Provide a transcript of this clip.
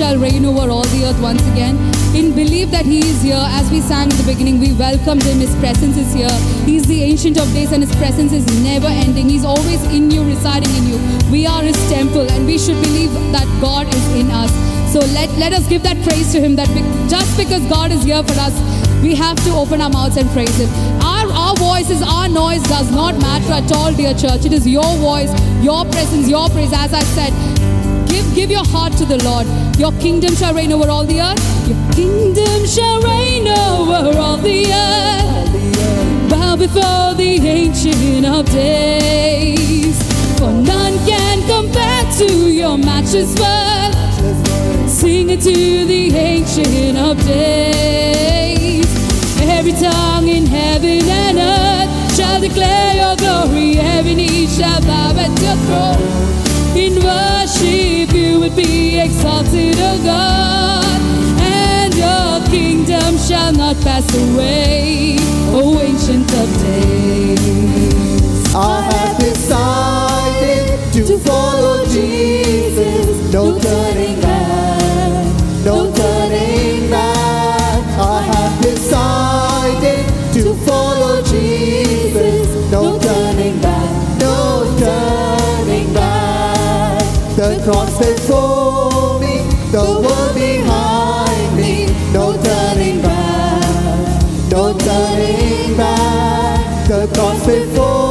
shall reign over all the earth once again? In belief that He is here, as we sang in the beginning, we welcomed Him. His presence is here. He's the Ancient of Days, and His presence is never ending. He's always in you, residing in you. We are His temple, and we should believe that God is in us. So let, let us give that praise to Him that be, just because God is here for us, we have to open our mouths and praise Him. Our, our voices, our noise does not matter at all, dear church. It is your voice, your presence, your praise. As I said, give, give your heart to the Lord. Your kingdom shall reign over all the earth. Your kingdom shall reign over all the earth. Bow before the ancient of days. For none can compare to your matchless worth. Sing it to the ancient of days. Every tongue in heaven and earth shall declare your glory. Every knee shall bow at your throne. In worship you would be exalted, O God. And your kingdom shall not pass away, O ancient of days. I Quand on fait faux